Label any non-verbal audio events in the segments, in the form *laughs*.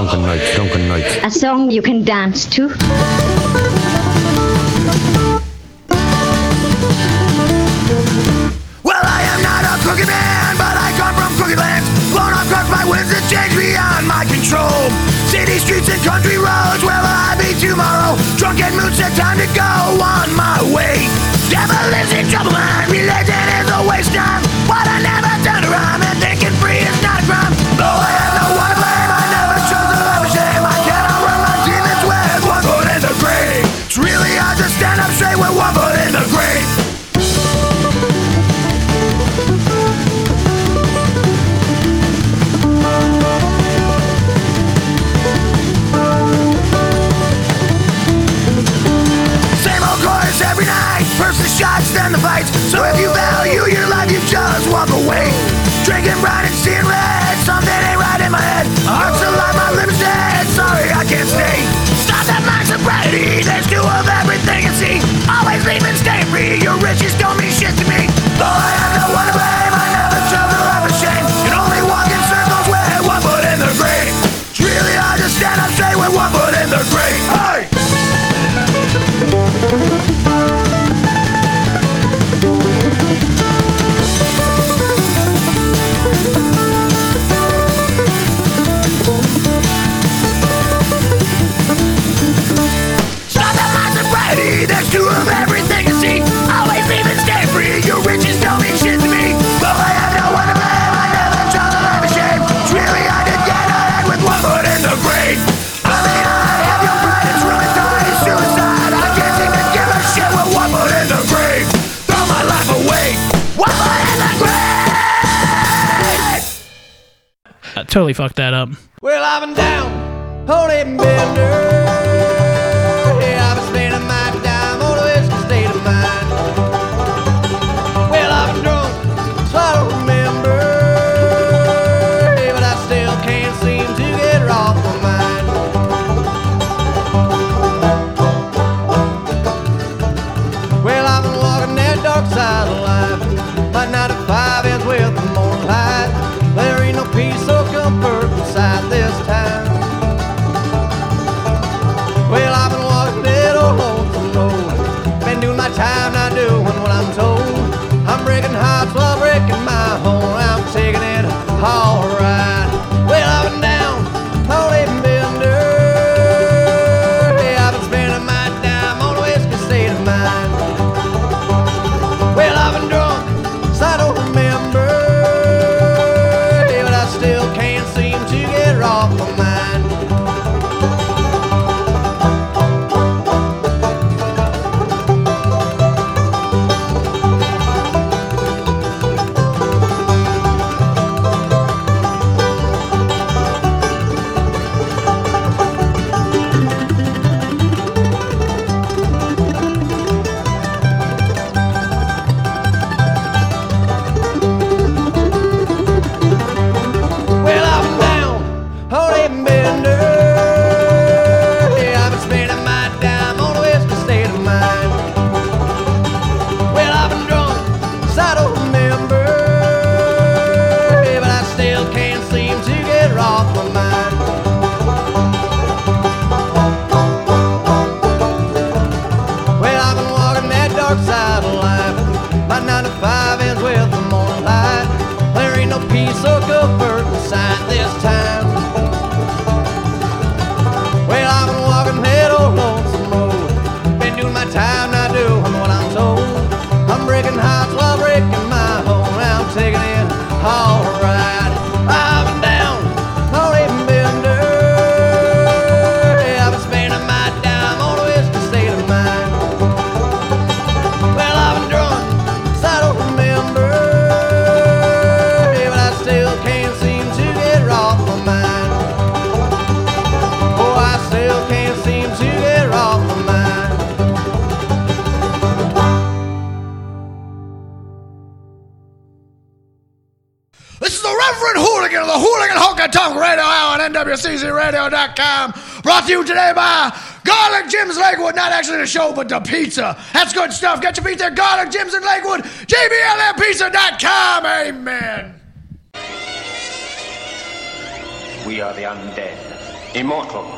drunken nights, drunken nights. A song you can dance to. Well, I am not a crooked man, but I come from crooked lands. Blown up crooked by winds that change beyond my control. City streets and country roads, where will I be tomorrow? Drunken mood said time to go on my way. Devil is in trouble, man. Religion is a waste time. But I never So if you value your life, you just walk away. Drinking bright and seeing red, something ain't right in my head. Heart's alive, my lips dead. Sorry, I can't stay. Stop that lack sobriety. There's two of everything you see. Always leaving free Your riches don't mean shit to me. Boy, totally fucked that up. Well, I've been down on a bender. Show, but the pizza. That's good stuff. Get your pizza at Garlic Jim's in Lakewood. JBLMPizza.com. Amen. We are the undead, immortal.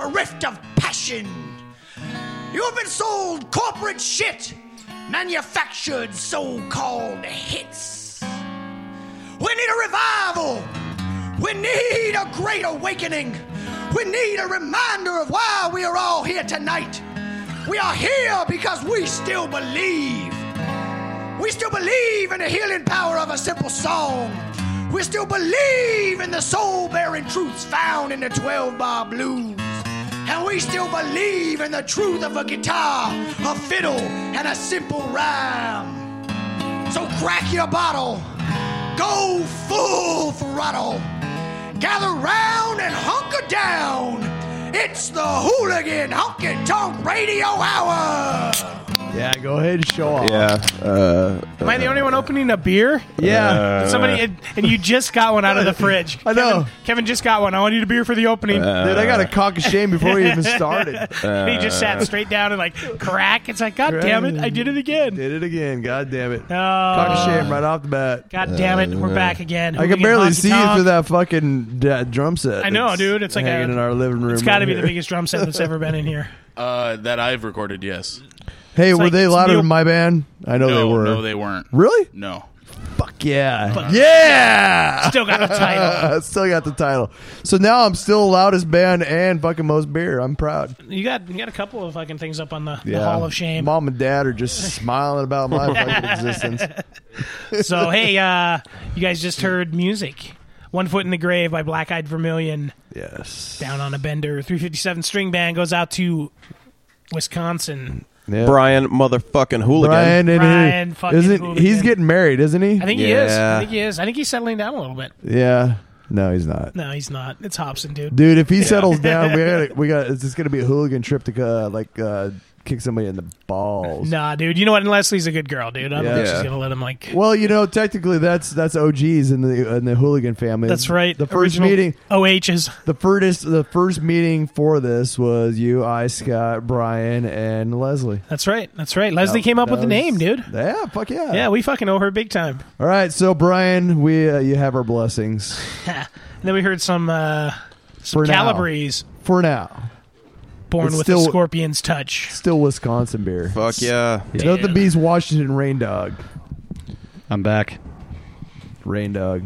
Bereft of passion. You have been sold corporate shit, manufactured so called hits. We need a revival. We need a great awakening. We need a reminder of why we are all here tonight. We are here because we still believe. We still believe in the healing power of a simple song. We still believe in the soul bearing truths found in the 12 bar blues. And we still believe in the truth of a guitar, a fiddle, and a simple rhyme. So crack your bottle, go full throttle, gather round and hunker down. It's the Hooligan Honky Tonk Radio Hour. Yeah, go ahead and show off. Yeah. Uh, Am I the uh, only one opening a beer? Yeah. Uh, did somebody and, and you just got one out of the fridge. *laughs* I know. Kevin, Kevin just got one. I want you a beer for the opening. Uh, dude, I got a cock of shame before we even started. *laughs* he just sat straight down and like crack. It's like, God damn it, I did it again. Did it again. God damn it. Oh, Cock of shame right off the bat. God damn it, we're back again. I can barely honky see you tonk. through that fucking d- drum set. I know, that's dude. It's like hanging a- in our living room. It's got to right be the here. biggest drum set that's ever been in here. Uh, that I've recorded, yes. Hey, It's were like- they it's louder Neil- than my band? I know no, they were. No, they weren't. Really? No. Fuck yeah. But- yeah. *laughs* Still got the title. *laughs* Still got the title. So now I'm still loudest band and fucking most beer. I'm proud. You got you got a couple of fucking things up on the, the Hall of Shame. Mom and dad are just *laughs* smiling about my fucking existence. So hey, uh, you guys just heard music. One Foot in the Grave by Black Eyed Vermilion. Yes. Down on a Bender. 357 string band goes out to Wisconsin. Yeah. Brian motherfucking hooligan. Brian and Brian he, fucking isn't Hooligan. he's getting married, isn't he? I think he is. I think he is. I think he's settling down a little bit. Yeah. No, he's not. No, he's not. It's Hobson, dude. Dude, if he settles down, we *laughs* got we got it's just gonna be a hooligan trip to uh, like uh, kick somebody in the balls. Nah, dude. You know what? And Leslie's a good girl, dude. I don't Yeah. think she's Yeah. gonna let him like. Well, you know, technically that's that's OGs in the in the hooligan family. That's right. The first Original meeting, OHs. the first the first meeting for this was you, I, Scott, Brian, and Leslie. That's right. That's right. Leslie came up with the name, dude. Yeah, fuck yeah. Yeah, we fucking owe her big time. All right, so Brian, we uh, you have our blessings *laughs* And then we heard some uh, some For now. Calibres for now. Born It's with still- a scorpion's touch. Still Wisconsin beer. Fuck yeah. You know the Damn. bees Washington Rain Dog. I'm back. Rain Dog.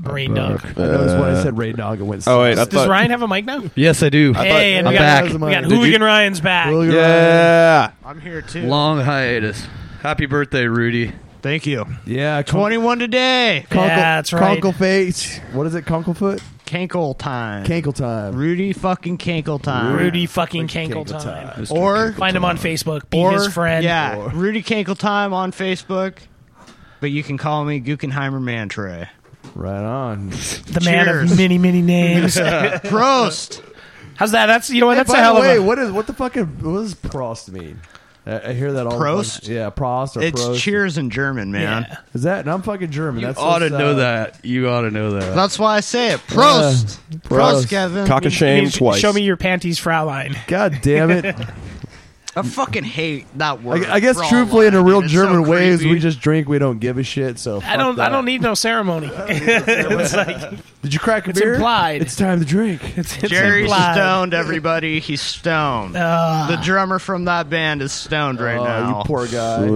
Brain dog. I noticed when I uh, said Rain Dog, it went. Oh wait, I Does thought. Ryan have a mic now? Yes, I do. hey, and I'm we got, back. we got Did Hooligan Ryan's back. Hooligan Yeah. I'm here too. Long hiatus. Happy birthday, Rudy. Thank you. Yeah, con- 21 today. conkle, Yeah, that's right. Conkle face. What is it? Conklefoot? Cankle time. Cankle time. Rudy fucking Cankle time. Rudy fucking Cankle Cankle time. time. Or Find him on Facebook. Be or his friend. Yeah, Or- Rudy Cankle time on Facebook. But you can call me Guggenheimer Mantray. Right on. The man of many, many names. *laughs* Prost. How's that? That's you know what? That's By a hell the way, of a. what is what the fuck? What does Prost mean? I, I hear that all. the Prost? fucking- Yeah, Prost or It's Prost. cheers in German, man. Yeah. Is that? And I'm fucking German. You That's ought to just, know uh, that. You ought to know that. That's why I say it. Prost. Yeah. Prost, Prost. Kevin. Cock and It shame means, twice. Show me your panties, Fraulein. God damn it! *laughs* I fucking hate that word. I, I guess Fraulein, truthfully, in a real. It's German so ways, creepy. we just drink. We don't give a shit. So I don't. I don't need no ceremony. *laughs* *laughs* it's like Did you crack a It's beer? implied. It's time to drink. it's, *laughs* it's Jerry's implied. stoned, everybody. He's stoned. Ah. the drummer from that band is stoned right oh, now. you poor guy.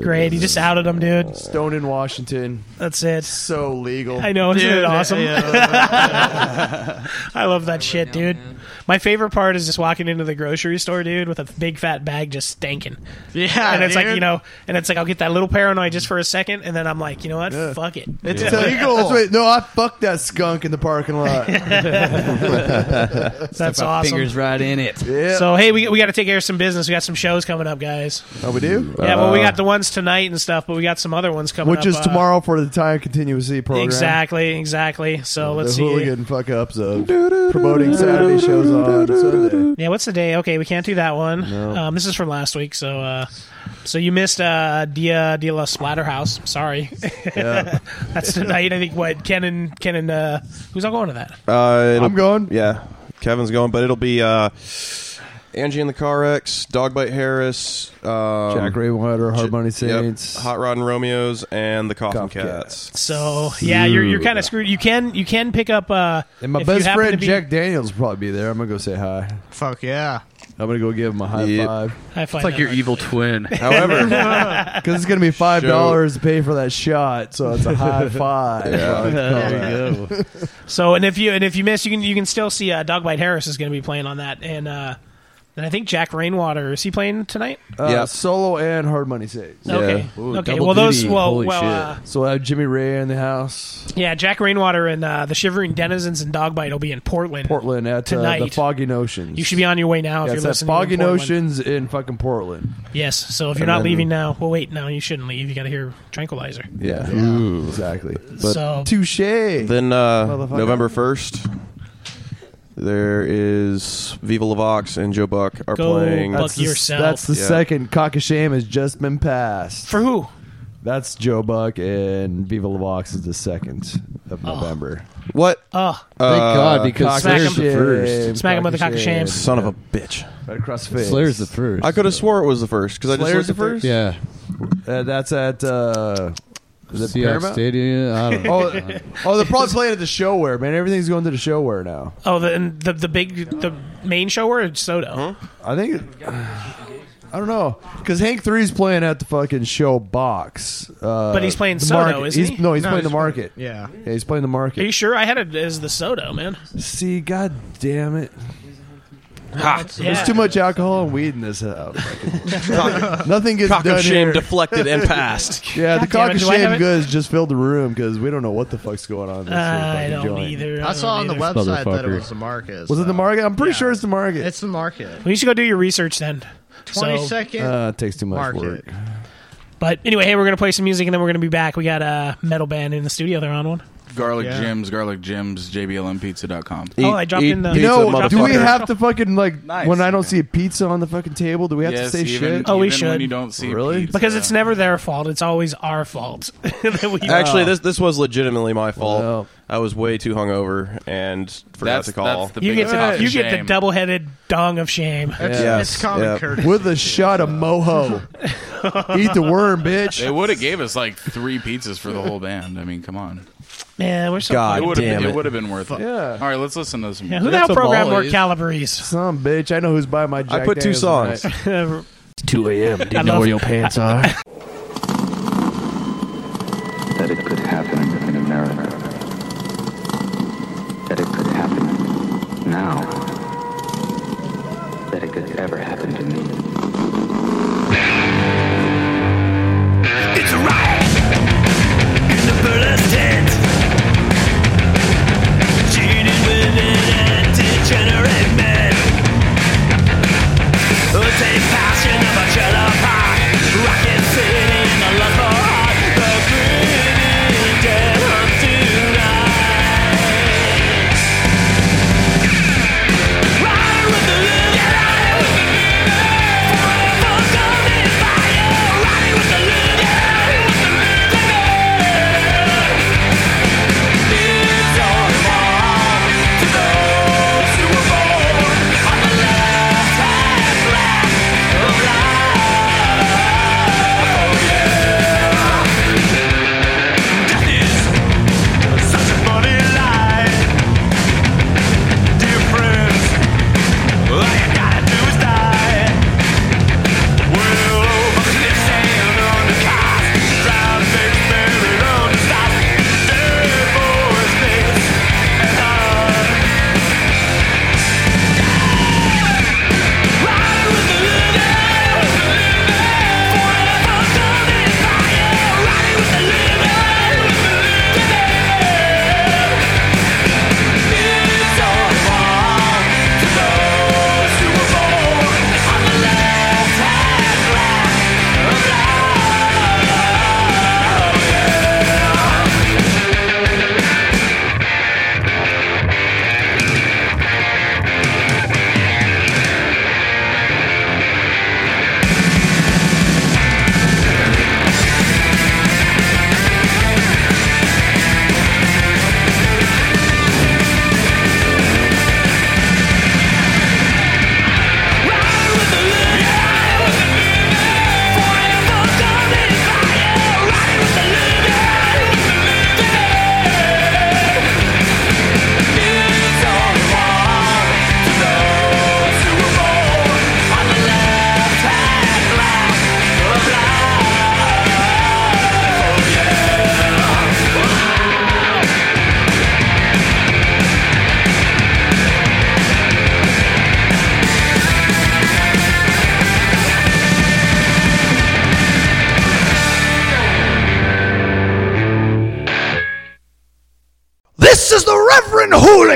Great. He just outed him, dude. Stone in Washington. That's it. So legal. I know. Isn't Dude, it awesome? yeah. *laughs* I love that shit, dude. My favorite part is just walking into the grocery store, dude, with a big fat bag just stinking. Yeah, and it's like dude. you know, and it's like I'll get that little paranoid just for a second, and then I'm like, you know what? Yeah. Fuck it. It's Tell- illegal. That's right. No, I fucked that skunk in the parking lot. *laughs* That's awesome. Fingers right in it. yeah. So hey, we, we got to take care of some business. We got some shows coming up, guys. oh, we do. Yeah, well, we got the ones tonight and stuff, but we got some other ones coming up. Which up. is uh, tomorrow for the time continuously program. Exactly, exactly. So let's the see. hooligan fuck ups of promoting Saturday shows on *laughs* Sunday. Yeah, what's the day? Okay, we can't do that one. Um, this is from last week, so uh, so you missed uh, Dia Dia La Splatterhouse. Sorry, Yeah. *laughs* that's tonight. I think what Ken and Ken and uh, who's all going to that? Uh, I'm going. Yeah, Kevin's going, but it'll be uh, Angie and the Car X, Dogbite Harris, um, Jack Rainwater, Hard Money yep, Saints. Hot Rod and Romeo's, and the Coffin Coffin Cats. So yeah, you're you're kind of screwed. You can you can pick up. Uh, And my if best happen friend be- Jack Daniels will probably be there. I'm gonna go say hi. Fuck yeah. I'm gonna go give him a high Yep. five I find It's like that your hard. evil twin. *laughs* However, *laughs* because it's gonna be five dollars to pay for that shot. So it's a high *laughs* five. there you go. So and if you and if you miss, you can you can still see uh, Dogbite Harris is going to be playing on that, and uh, and I think Jack Rainwater is he playing tonight? Uh, Yeah. Solo and Hard Money Saints. Okay, Ooh, okay. Well, those duty. well, Holy well, shit. uh, So I have Jimmy Ray in the house. yeah. Jack Rainwater and uh, the Shivering Denizens and Dogbite will be in Portland. Portland at uh, the Tonight. Foggy Notions. You should be on your way now Yeah, if you're at listening. Foggy in Portland. Notions in fucking Portland. Yes. So if you're And not then- leaving now, well, wait. No, you shouldn't leave. You got to hear Tranquilizer. Yeah, exactly. But so Touche. then uh, November first, There is Viva Le Vox and Joe Buck are Go playing. Buck That's the, yourself. That's the Yeah. second cock of shame has just been passed. For who? That's Joe Buck and Viva Le Vox is the second of Oh. November. What? Oh, Thank God, because Cock Smack Slayer's the first. Smack him with a cock of shame. Son of a bitch. Right across the face. Slayer's the first. I could have swore it was the first because I just Slayer's looked the at first? Yeah. Uh, that's at uh, is it Seahawks Paramount? Stadium. I don't *laughs* know. Oh, oh, they're probably playing at the ShoWare, man. Everything's going to the ShoWare now. oh, the and the the big the main show or SoDo? I think. It, I don't know because Hank Three's playing at the fucking show box. Uh, But he's playing the SoDo, market. isn't He's- he? No, he's No, playing he's the market. Yeah. Yeah, he's playing the market. Are you sure? I had it as the SoDo, man. See, god damn it. Yeah. There's too much alcohol and weed in this house. *laughs* Nothing gets Cock done of shame here. deflected and *laughs* passed. Yeah, the God damn cock it, of do I have shame it? goods just filled the room because we don't know what the fuck's going on. In this I fucking don't joint. either. I saw on the don't either. website that it Motherfucker. was the market. Was it the market? I'm pretty Yeah. sure it's the market. It's the market. We should go do your research then. Twenty So- second. uh, it takes too much market. work. But anyway, hey, we're gonna play some music and then we're gonna be back. We got a metal band in the studio. They're on one. Garlic Yeah. Gems, Garlic Jim's, JBLMPizza.com. Oh, I dropped in the- You know, Pizza, do we have to fucking like Nice. when I don't see a pizza on the fucking table? Do we have yes, to say even, shit? Oh, we even when should. you don't see Really? pizza. Because it's never their fault. It's always our fault. *laughs* Actually, this this was legitimately my fault. Well. I was way too hungover and forgot That's- to call. that's the you get biggest to, cock of you get the double-headed dong of shame. It's, Yes, it's common yeah. courtesy. With a shot of moho. *laughs* Eat the worm, bitch. They would have gave us like three pizzas for the whole band. I mean, come on. Man, we're so God It would have damn been, it. it would have been worth it. Yeah. All right, let's listen to some. Yeah, who the That's hell a programmed more Molly's. calories? Some bitch. I know who's buying my. Jack I put two Daniels songs. tonight. *laughs* 2 a.m. Do you know where your pants are? *laughs*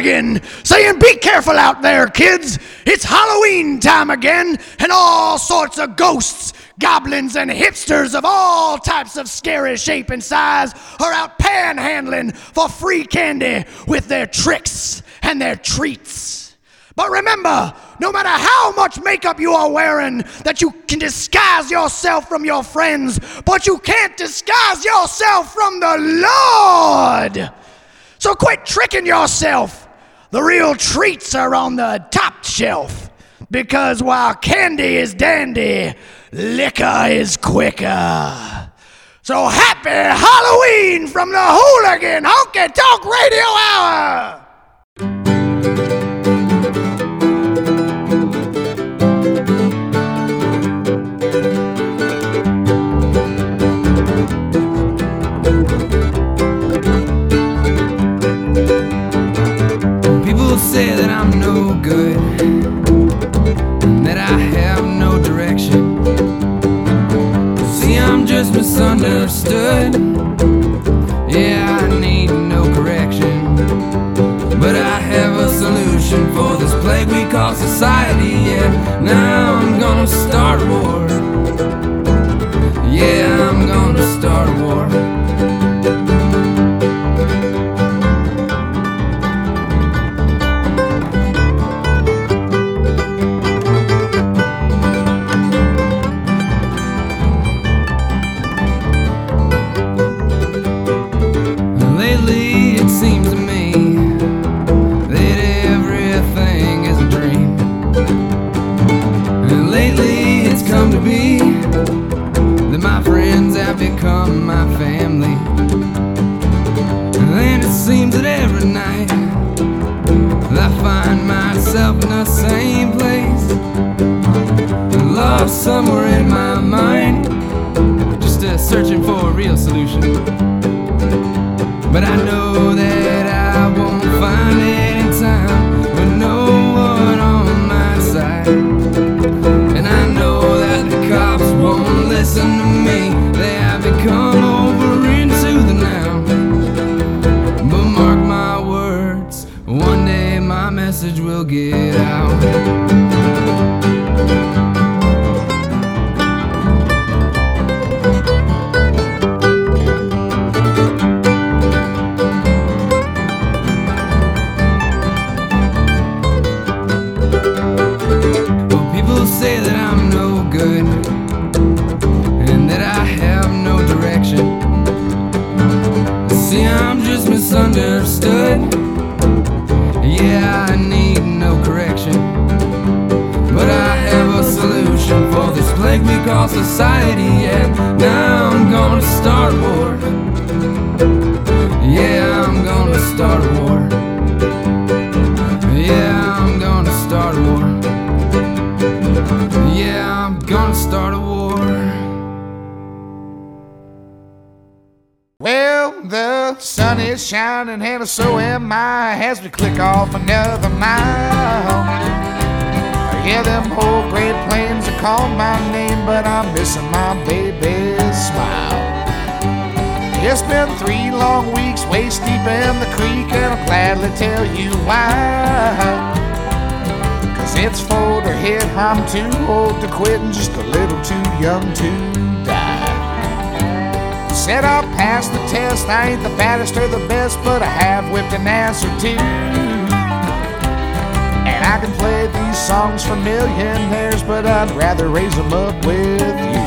Hooligan saying, Be careful out there, kids. It's Halloween time again, and all sorts of ghosts, goblins, and hipsters of all types of scary shape and size are out panhandling for free candy with their tricks and their treats. But remember, no matter how much makeup you are wearing, that you can disguise yourself from your friends, but you can't disguise yourself from the Lord. So quit tricking yourself. The real treats are on the top shelf. Because while candy is dandy, liquor is quicker. So happy Halloween from the Hooligan Honky Tonk Radio Hour! Say that I'm no good, that I have no direction. See, I'm just misunderstood. Yeah, I need no correction. But I have a solution for this plague we call society. Yeah, now I'm gonna start war. Yeah, society. Yeah, now I'm gonna start a war. Yeah, I'm gonna start a war. Yeah, I'm gonna start a war. Yeah, I'm gonna start a war. Well, the sun is shining and so am I as we click off another mile. Yeah, them old great plains are calling my name, but I'm missing my baby's smile. It's been three long weeks waist deep in the creek, and I'll gladly tell you why. Cause it's four to hit, I'm too old to quit and just a little too young to die. Said I'll pass the test, I ain't the baddest or the best, but I have whipped an ass or two. I can play these songs for millionaires, but I'd rather raise them up with you.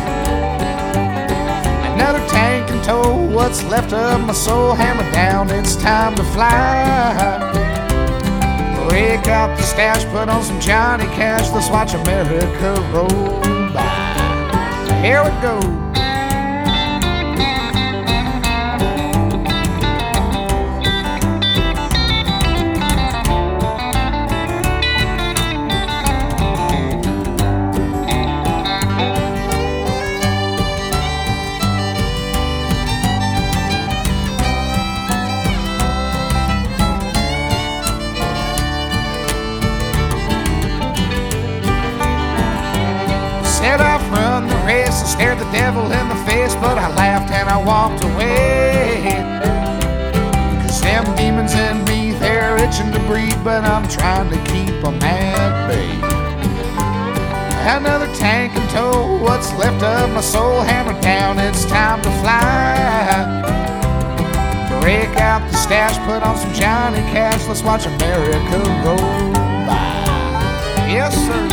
Another tank and tow, what's left of my soul, hammer down, it's time to fly. Break out the stash, put on some Johnny Cash. Let's watch America roll by. Here we go. devil in the face, but I laughed and I walked away. Cause them demons in me, they're itching to breed, but I'm trying to keep them at bay. Another tank and tow, what's left of my soul hammered down, it's time to fly. Break out the stash, put on some Johnny Cash, let's watch America go by. Yes, sir.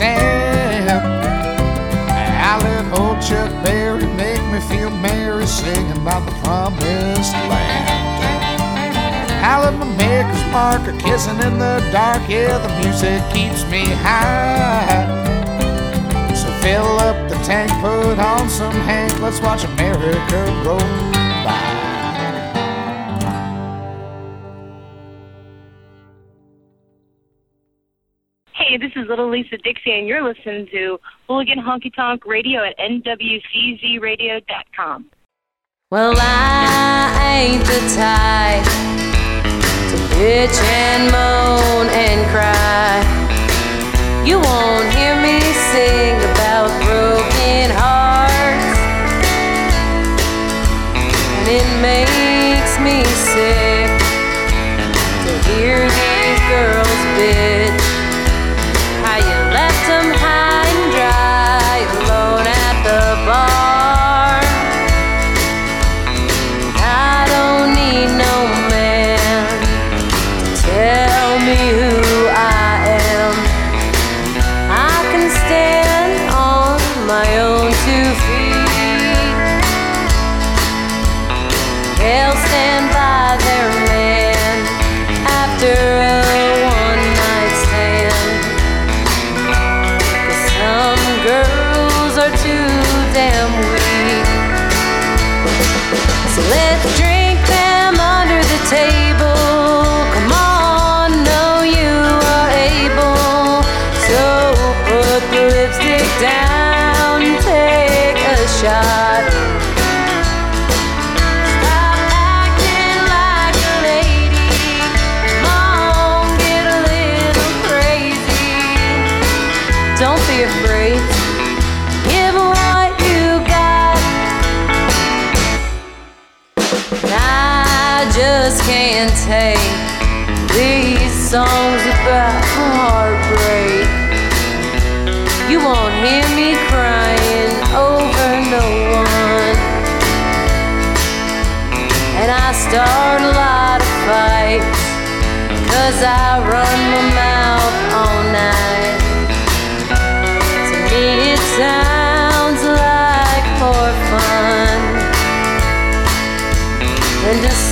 snap. I let old Chuck Berry make me feel merry singing about the promised land. I love America's marker kissing in the dark. Yeah, the music keeps me high. So fill up the tank, put on some Hank. Let's watch America roll. Little Lisa Dixie, and you're listening to Hooligan Honky Tonk Radio at NWCZRadio.com. Well, I ain't the type to bitch and moan and cry. You won't hear me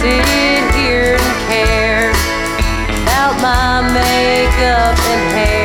sit here and care about my makeup and hair.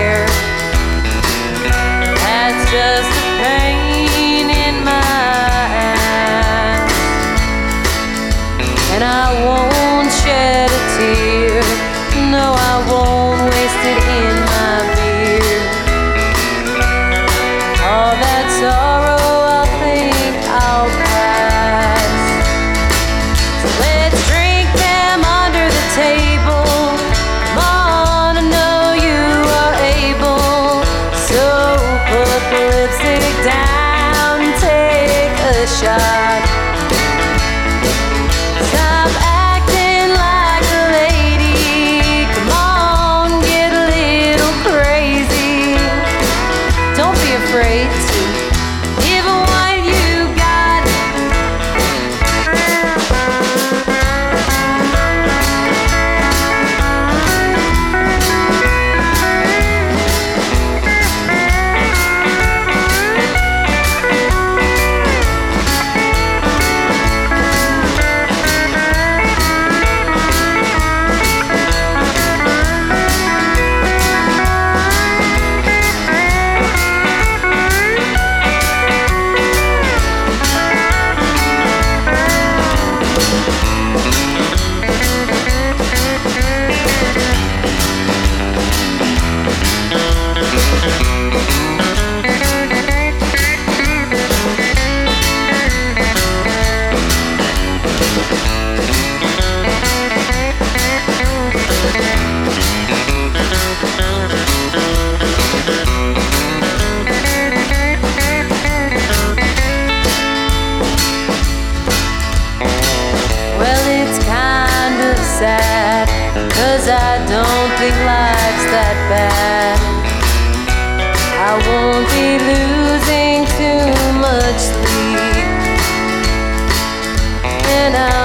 Cause I don't think life's that bad. I won't be losing too much sleep. And I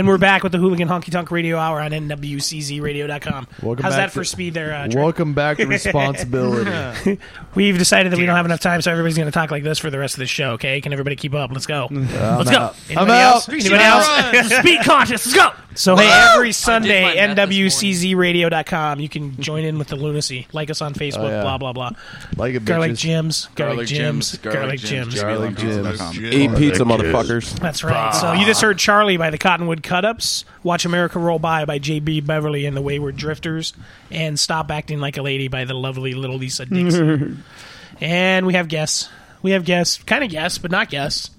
And we're back with the Hooligan Honky Tonk Radio Hour on NWCZRadio.com. Welcome How's back that for to- speed there, uh, Trey? Welcome back to *laughs* responsibility. *laughs* We've decided that we don't have enough time, so everybody's going to talk like this for the rest of the show. Okay, can everybody keep up? Let's go. Let's go. out. Anybody I'm else? out. Anybody else? *laughs* Speed conscious. Let's go. So hey, every Sunday, NWCZRadio.com. You can join in with the lunacy. Like us on Facebook. Oh, yeah. Blah blah blah. Like it, Garlic bitches. Jim's. Garlic, Garlic Jim's. Jim's, Garlic Garlic Jim's. Jim's. Garlic Jim's. Jim's. Eat pizza, motherfuckers. That's right. So you just heard Charlie by the Cottonwood Cut Ups, Watch America Roll By by J.B. Beverly and the Wayward Drifters, and Stop Acting Like a Lady by the lovely little Lisa Dixon. *laughs* and we have guests. We have guests, kind of guests, but not guests.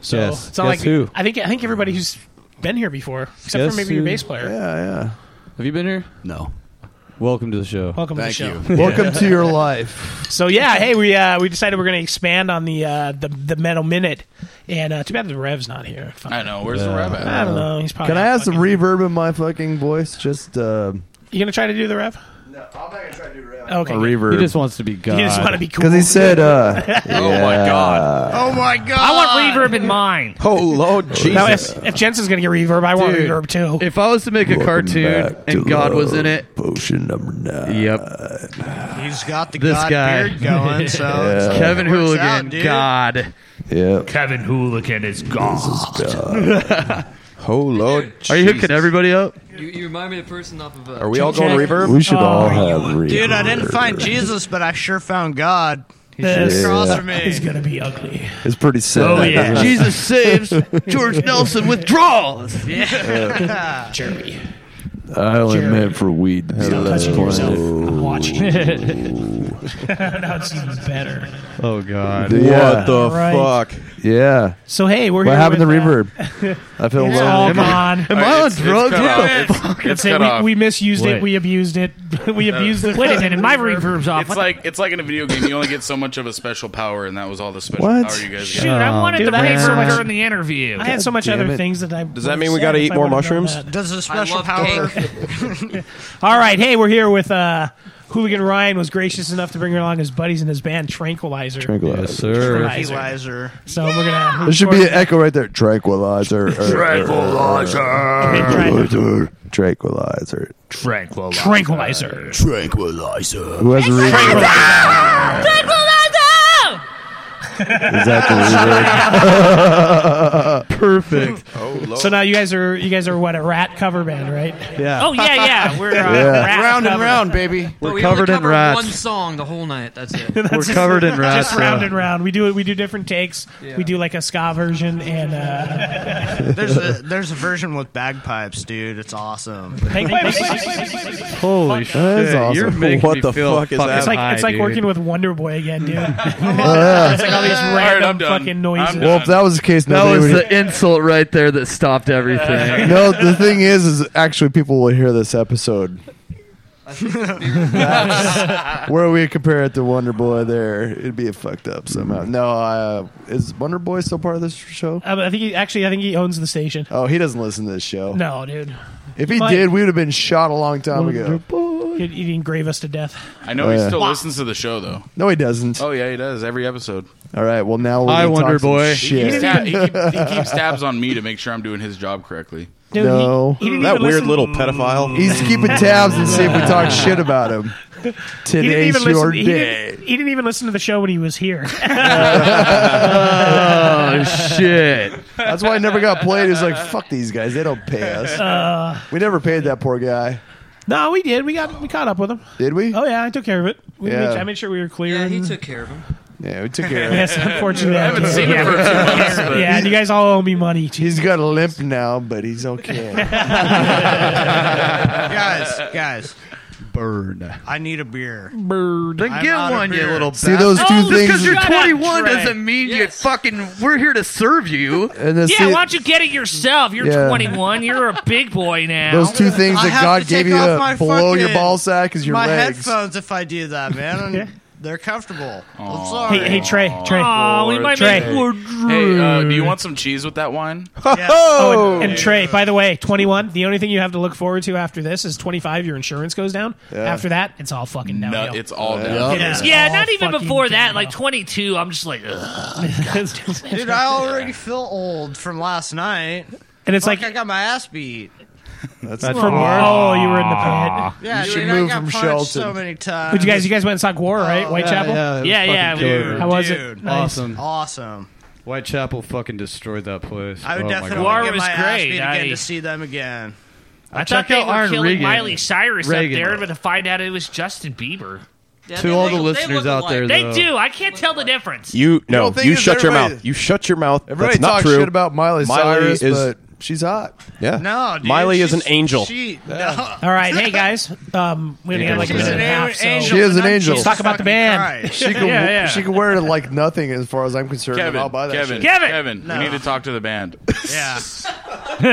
So Yes. it's not Guess like who? I think I think everybody who's been here before, except Guess for maybe your bass player. Yeah, yeah. Have you been here? No. Welcome to the show. Welcome Thank to the you. show. Welcome to your *laughs* life. So yeah, hey, we uh, we decided we're going to expand on the uh, the the metal minute, and uh, too bad the Rev's not here. Fuck. I know. Where's the Rev at? I don't know. He's probably Can I not have some reverb in my fucking voice? Just uh, You gonna try to do the Rev? no, I'm not gonna try to do reverb. Okay. A reverb. He just wants to be God. You just want to be cool. Because he said, uh, *laughs* Oh my god. Oh my god! I want reverb in mine. Oh Lord *laughs* Jesus! Now, if, if Jensen's gonna get reverb, I want Dude, reverb too. If I was to make a Welcome cartoon back to and God was in it, Potion number nine. yep. He's got the This god guy. beard going, *laughs* so Yeah. it's- Kevin works Hooligan, out, dude. God. Yep. Kevin Hooligan is gone. Oh Lord! Are you hooking everybody up? You, you remind me of the person off of. Uh, Are we all going reverb? We should Oh, all you have reverb. Dude, I didn't find Jesus, but I sure found God. He's This just across Yeah. me. is gonna be ugly. It's pretty sad. Oh, yeah. *laughs* Jesus saves. George Nelson withdraws. *laughs* Yeah. *laughs* Jeremy, I only Jeremy. meant for weed. to be stop touching yourself. I'm watching. *laughs* now it's even better. Oh God. Yeah. What the Right. fuck? Yeah. So hey, we're What here happened to with, uh, reverb? *laughs* I feel It's lonely. all Am I- gone. Am I on It's- it's drugs? cut What off. the It's- fuck? It's Say cut we, off. we misused Wait. it. We abused it. *laughs* we abused it. Wait a minute, my reverb's off. It's like it's like in a video game. You only get so much of a special power, and that was all the special What? power you guys got? Shoot, got. I wanted Dude, to I play had so reverb much- during the interview. I had so much damn other it. things that I. Does that mean we gotta eat more mushrooms? Does the special love power? All right, hey, we're here with uh, Hooligan Ryan. Was gracious enough to bring along his buddies in his band Tranquilizer. Tranquilizer. Yes, sir. Tranquilizer. So we're gonna. There should be an echo right there. Tranquilizer. Tranquilizer. Tranquilizer. Tranquilizer. Tranquilizer. Tranquilizer. Tranquilizer. Who has a reverb? Is that the reverb? *laughs* Perfect. Oh Lord! So now you guys are you guys are what a rat cover band, right? Yeah. Oh yeah, yeah. We're uh, *laughs* Yeah. rat Round and cover. round, baby. but we covered only in covered rats. One song the whole night. That's it. We're *laughs* covered in rats. Just round so- and round. We do it. We do different takes. Yeah. We do like a ska version and uh, There's a there's a version with bagpipes, dude. It's awesome. Holy shit! That is awesome. You're making What me the feel fuck is fucking that? it's like high, it's like dude. working with Wonder Boy again, dude. It's like all these random I'm done. fucking noises. Well, if that was the case, That was would. the insult right there that stopped everything. *laughs* no, the thing is, is actually people will hear this episode. *laughs* Where we compare it to Wonder Boy, there it'd be fucked up somehow. No, uh, is Wonder Boy still part of this show? Uh, I think he actually I think he owns the station. Oh, he doesn't listen to this show. No, dude. If he Might. did, we would have been shot a long time ago. He'd, he'd engrave us to death. I know Oh, he yeah. still listens to the show though. No, he doesn't. Oh yeah, he does every episode. All right, well now we're Hi, gonna talk Wonder some Boy. He, Shit. sta- he, keep, he keeps tabs on me to make sure I'm doing his job correctly. Dude, No. he, he didn't that even weird listen, little pedophile. He's keeping tabs and see if we talk shit about him. *laughs* He didn't Today's even your listen. He day. didn't, he didn't even listen to the show when he was here. *laughs* oh shit! That's why I never got played. He's like, fuck these guys. They don't pay us. Uh, we never paid that poor guy. No, we did. We got we caught up with him. Did we? Oh yeah, I took care of it. We Yeah. made, I made sure we were clear. Yeah, he and- took care of him. Yeah, we took *laughs* care of it. Yes, unfortunately, I haven't seen him for two months, but- Yeah, and you guys all owe me money. too. He's got a limp now, but he's okay. *laughs* *laughs* guys, guys. Burn. I need a beer. Bird. Then I'm get out of one, you beer. little See, those bastard. two oh, Just because you're Shut up, 21 Trey. doesn't mean you Yes. fucking. We're here to serve you. And then Yeah, see, why don't you get it yourself? You're Yeah. 21. You're a big boy now. those two things I that have God to gave take you off to my below your fucking- ball sack is your my legs. headphones if I do that, man. *laughs* And They're comfortable. I'm sorry. Hey, hey, Trey, Trey. Aw, we might Trey. make more Hey, uh, do you want some cheese with that wine? *laughs* Oh, and, and Trey, by the way, 21. The only thing you have to look forward to after this is 25. Your insurance goes down. Yeah. After that, it's all fucking No, it's all It down. is Yeah, all not even fucking before that. downhill. Like 22, I'm just like, ugh. *laughs* Dude, I already feel old from last night. And it's Fuck, like- I got my ass beat. *laughs* That's, not from Oh, you were in the pit. Ah. Yeah, You dude, should I move got from punched so many times. But you guys, you guys went and saw Gwar, right? Oh, Whitechapel. yeah, Yeah, yeah, fucking we killer. were- How was Dude, it? Nice. Awesome. Awesome. Whitechapel fucking destroyed that place. I would oh my definitely God. Gwar get was my ass great. beat I- again to see them again. I Check thought they out were Iron killing Reagan. Miley Cyrus Reagan. up there, but to find out it was Justin Bieber. to all the listeners out there, They though, do. I can't tell the difference. You no, don't think you it's shut your everybody- mouth. You shut your mouth. Everybody That's not talks true. shit about Miley, Cyrus, is but she's hot. yeah. No, dude, Miley is an she's- angel. She, no. All right, hey guys, um, we only got like a She's minute an and a half. an- So angel. She is an and I'm angel. Jesus Let's talk about the fucking band. Christ. She can *laughs* Yeah, yeah. she can wear it like nothing as far as I'm concerned. and Kevin, I'll buy that Kevin, shit. Kevin! Kevin, No. we need to talk to the band. *laughs* Yeah. *laughs*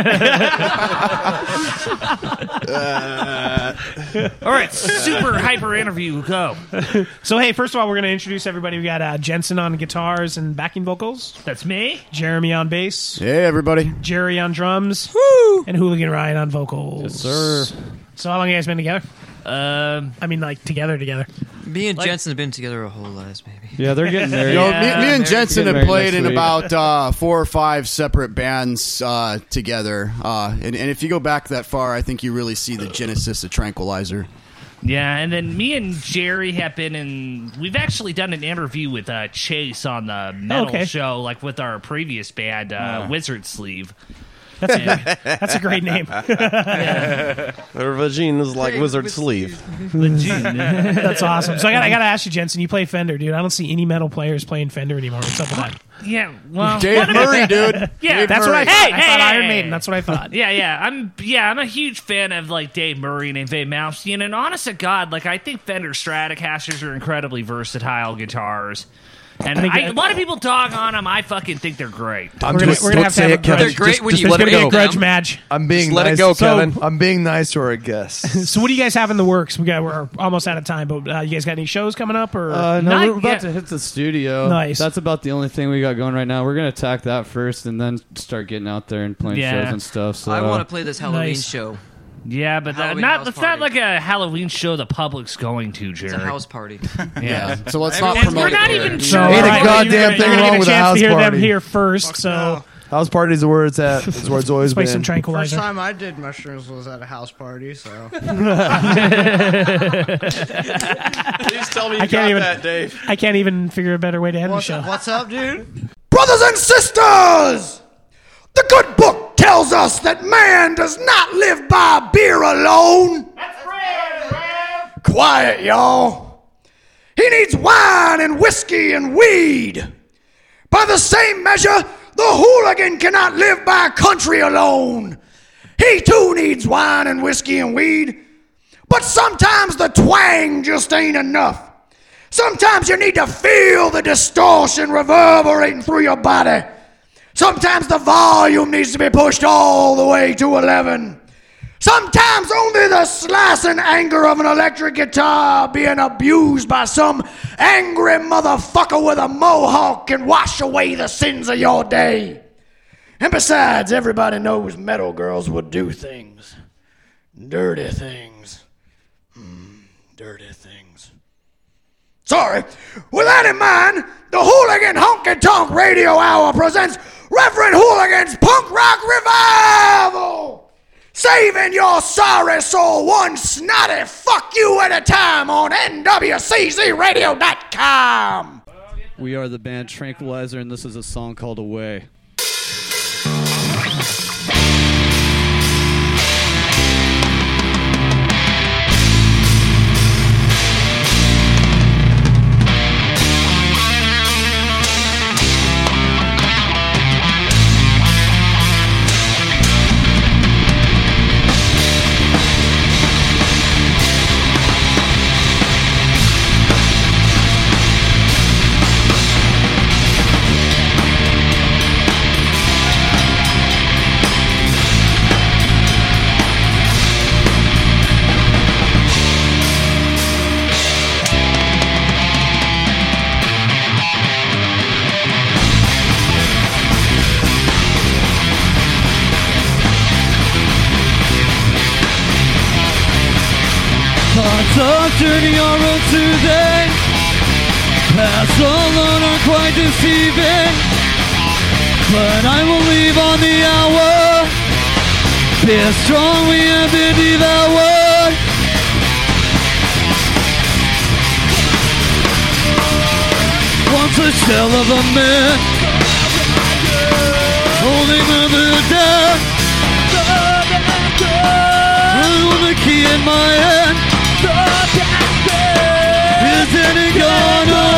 All right, super hyper interview. Go. So hey, first of all, we're gonna introduce everybody. We got uh, Jensen on guitars and backing vocals, That's me. Jeremy on bass, Hey, everybody. Jerry on drums, and Hooligan Ryan on vocals. Yes, sir. So how long have you guys been together? Um, I mean, like together, together. Me and Jensen have been together a whole lives, maybe. Yeah, they're getting married. You know, me, Yeah. me and Jensen have married played next in week. about uh, four or five separate bands uh, together. Uh, and, and if you go back that far, I think you really see the genesis of Tranquilizer. yeah, and then me and Jerry have been in. We've actually done an interview with uh, Chase on the metal Okay. show, like with our previous band, uh, Wizard Sleeve. That's a, that's a great name. *laughs* Her vagina is like wizard sleeve. *laughs* that's awesome. So I got I got to ask you, Jensen. You play Fender, dude. I don't see any metal players playing Fender anymore. What's up with that? Yeah, well, Dave Murray, dude. Yeah, Dave That's what I thought. Hey, I thought hey, Iron. Maiden. That's what I thought. Yeah, yeah, I'm yeah, I'm a huge fan of like Dave Murray and Dave Malmsteen, and honest to God, like I think Fender Stratocasters are incredibly versatile guitars, and I think I, a lot of people dog on them. I fucking think they're great. I'm We're gonna, just- we're gonna have to say have a it, Kevin. grudge. They're great when There's you gonna let be a go. grudge match. I'm being Just let it nice. go, so- Kevin. I'm being nice to our guests. *laughs* So what do you guys have in the works? We got we're almost out of time, but uh, you guys got any shows coming up or? Uh, no, Not we're about yet. to hit the studio. Nice. That's about the only thing we got going right now. We're gonna attack that first, and then start getting out there and playing Yeah. shows and stuff. So I want to play this Halloween Nice. show. Yeah, but that, Halloween not house it's not party. like a Halloween show the public's going to, Jerry. It's a house party. *laughs* Yeah. So let's not And promote we're it not here. even So, sure. Ain't a Right. goddamn You're gonna- thing you're gonna wrong get with a chance house to hear party. them here first. So House parties are where it's at. It's where it's always let's play been. some First tranquilizer. time I did mushrooms was at a house party, so. *laughs* Please tell me you I can't got even- that, Dave. I can't even figure a better way to end the What's, show. what's up, dude? Brothers and sisters, the good book tells us that man does not live by beer alone. That's Quiet, y'all. He needs wine and whiskey and weed. By the same measure, the hooligan cannot live by country alone. He too needs wine and whiskey and weed. But sometimes the twang just ain't enough. Sometimes you need to feel the distortion reverberating through your body. Sometimes the volume needs to be pushed all the way to 11. Sometimes only the slicing anger of an electric guitar being abused by some angry motherfucker with a mohawk can wash away the sins of your day. And besides, everybody knows metal girls will do things. Dirty things. Hmm, dirty things. Sorry. With that in mind, the Hooligan Honky Tonk Radio Hour presents Reverend Hooligan's Punk Rock Revival! Saving your sorry soul one snotty fuck you at a time on NWCZRadio.com! we are the band Tranquilizer, and this is a song called "Away." Quite deceiving. But I will leave on the hour. Be strong, we have been devoured. Once a shell of a man, holding of the dead. With the key in my hand. Isn't it gone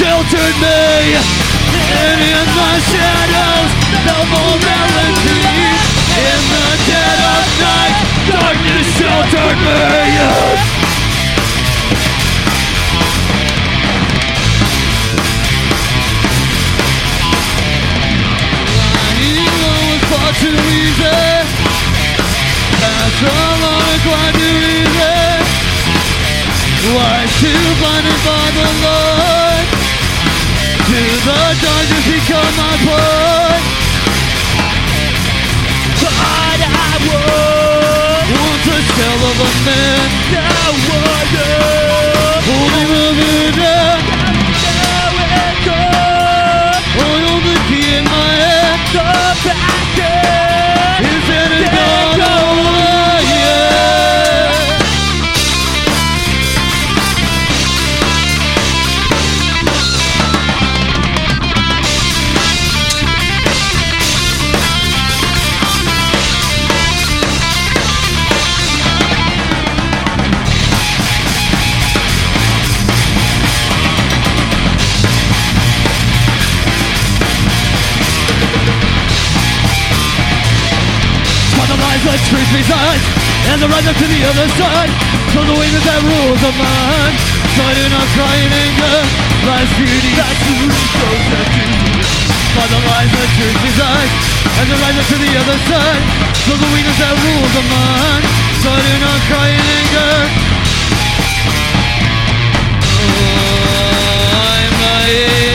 sheltered me. And in the shadows, fell morality. In the dead of night, darkness sheltered me. Far too easy. That's all I quite too easy. Life too blinded by the light. To the darkness become my pride. But I was once a shell of a man. Now wonder. Holding a vision. Now it's gone. Oil the key in my hand. The package. And the right up to the other side. So the wings that rules of mine So I do not cry in anger Life's beauty That's who goes that By the lies that truth resides And the right up to the other side. So the wings that rules of mine So I do not cry in anger Oh, I'm lying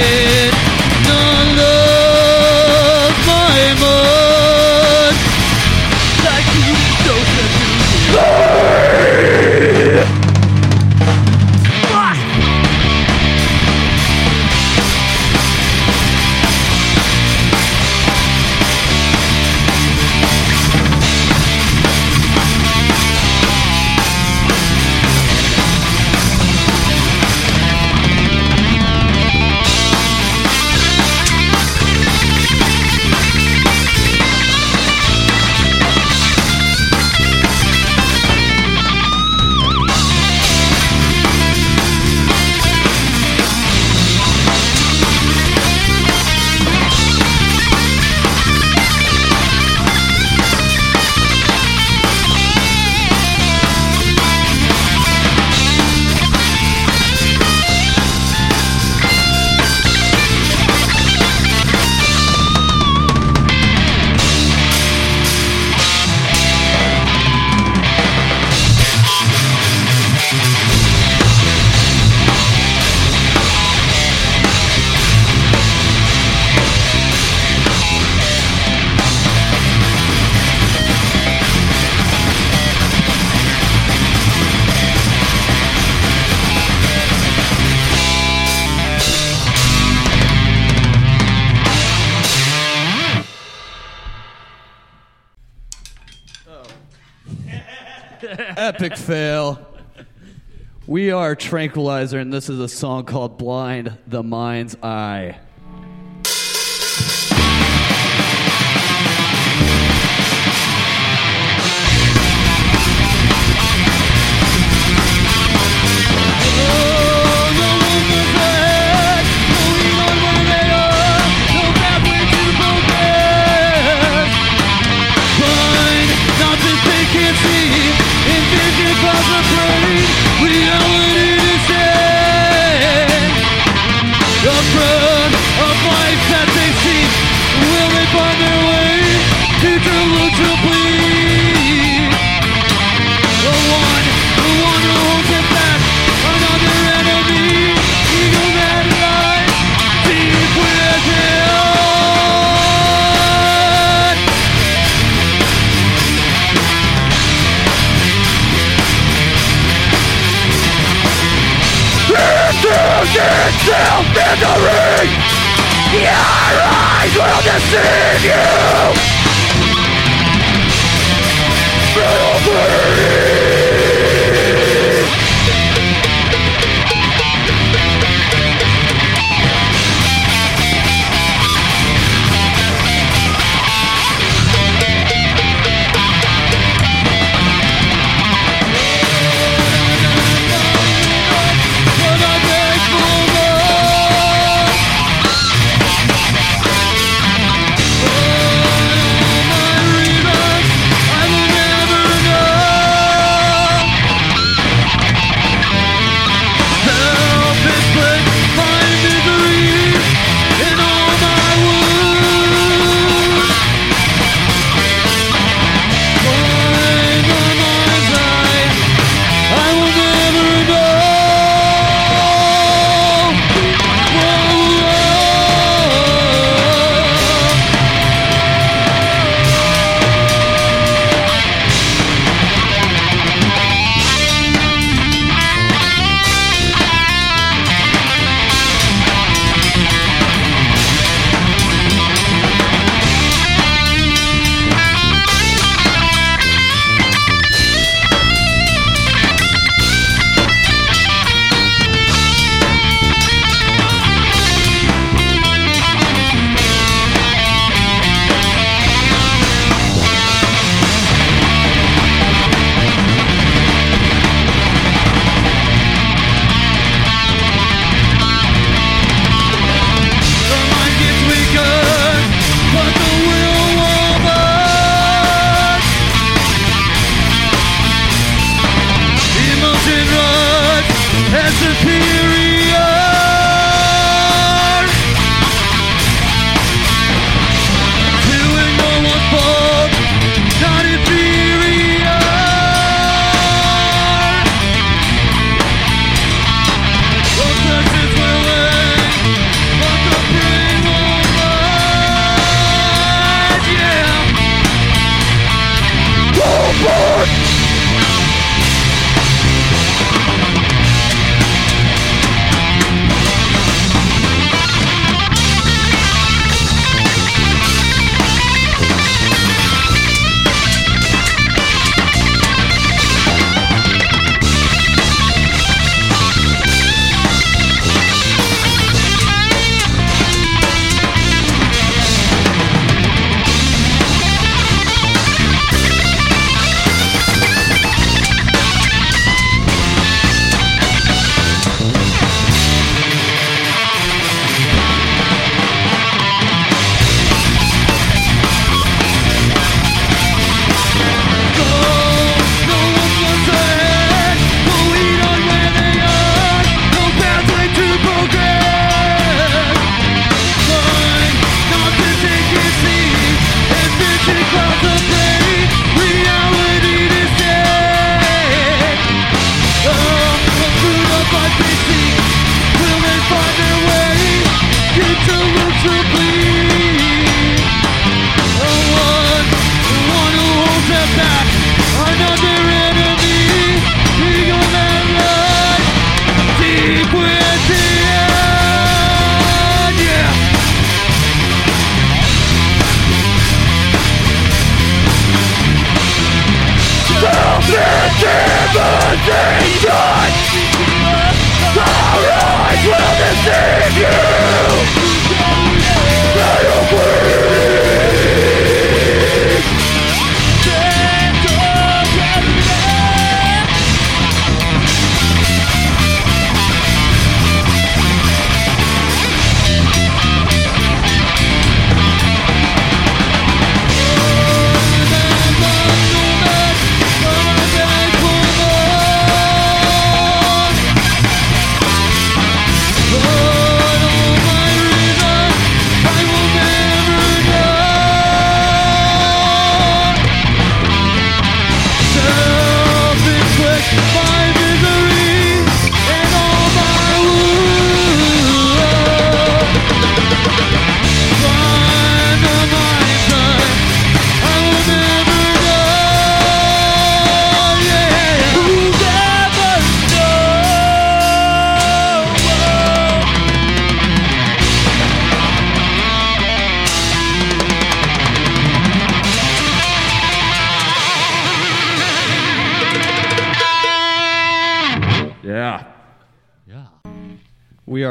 Epic fail. We are Tranquilizer, and this is a song called Blind the Mind's Eye. The ring. Your eyes will deceive you. Brutal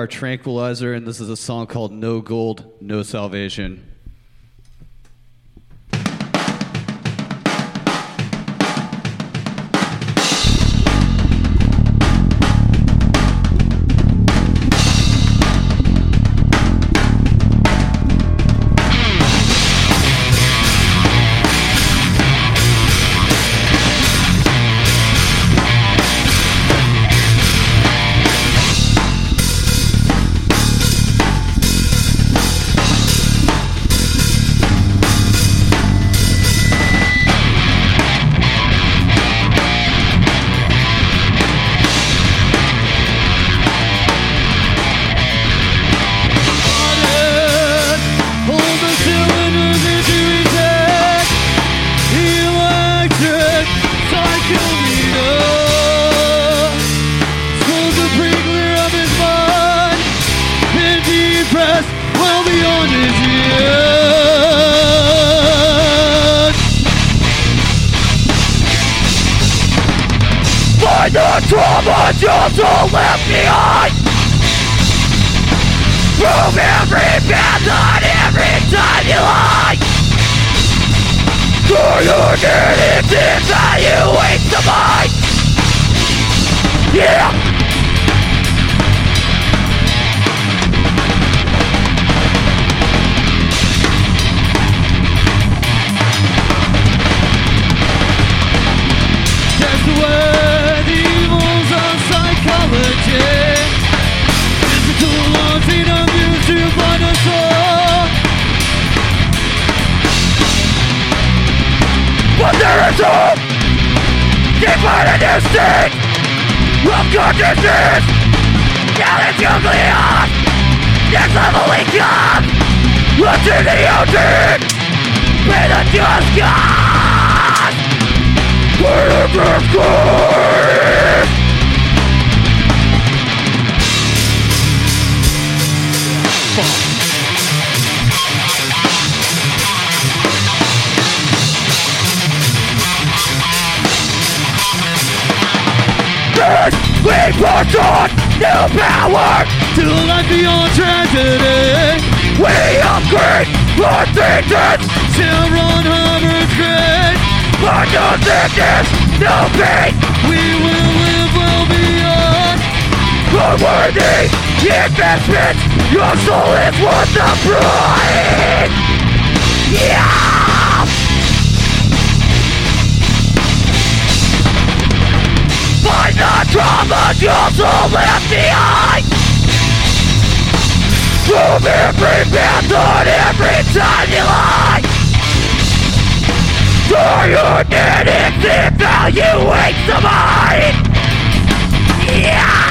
Are Tranquilizer, and this is a song called No Gold, No Salvation. Find the trauma just all left behind Prove every path on every time you lie For your it evaluates the mind Yeah But there is hope Deeper in your state Of consciousness Galaxy Next level we come the ocean! May the just God Where the good This we push on new power To life beyond tragedy We upgrade our thinking Till Ron Hubbard's great. For no sickness, no pain. We will live well beyond. Unworthy investment Your soul is worth the price. Yeah Find the trauma your soul left behind Prove every path on every time you lie your dead it? Evaluates the mind Yeah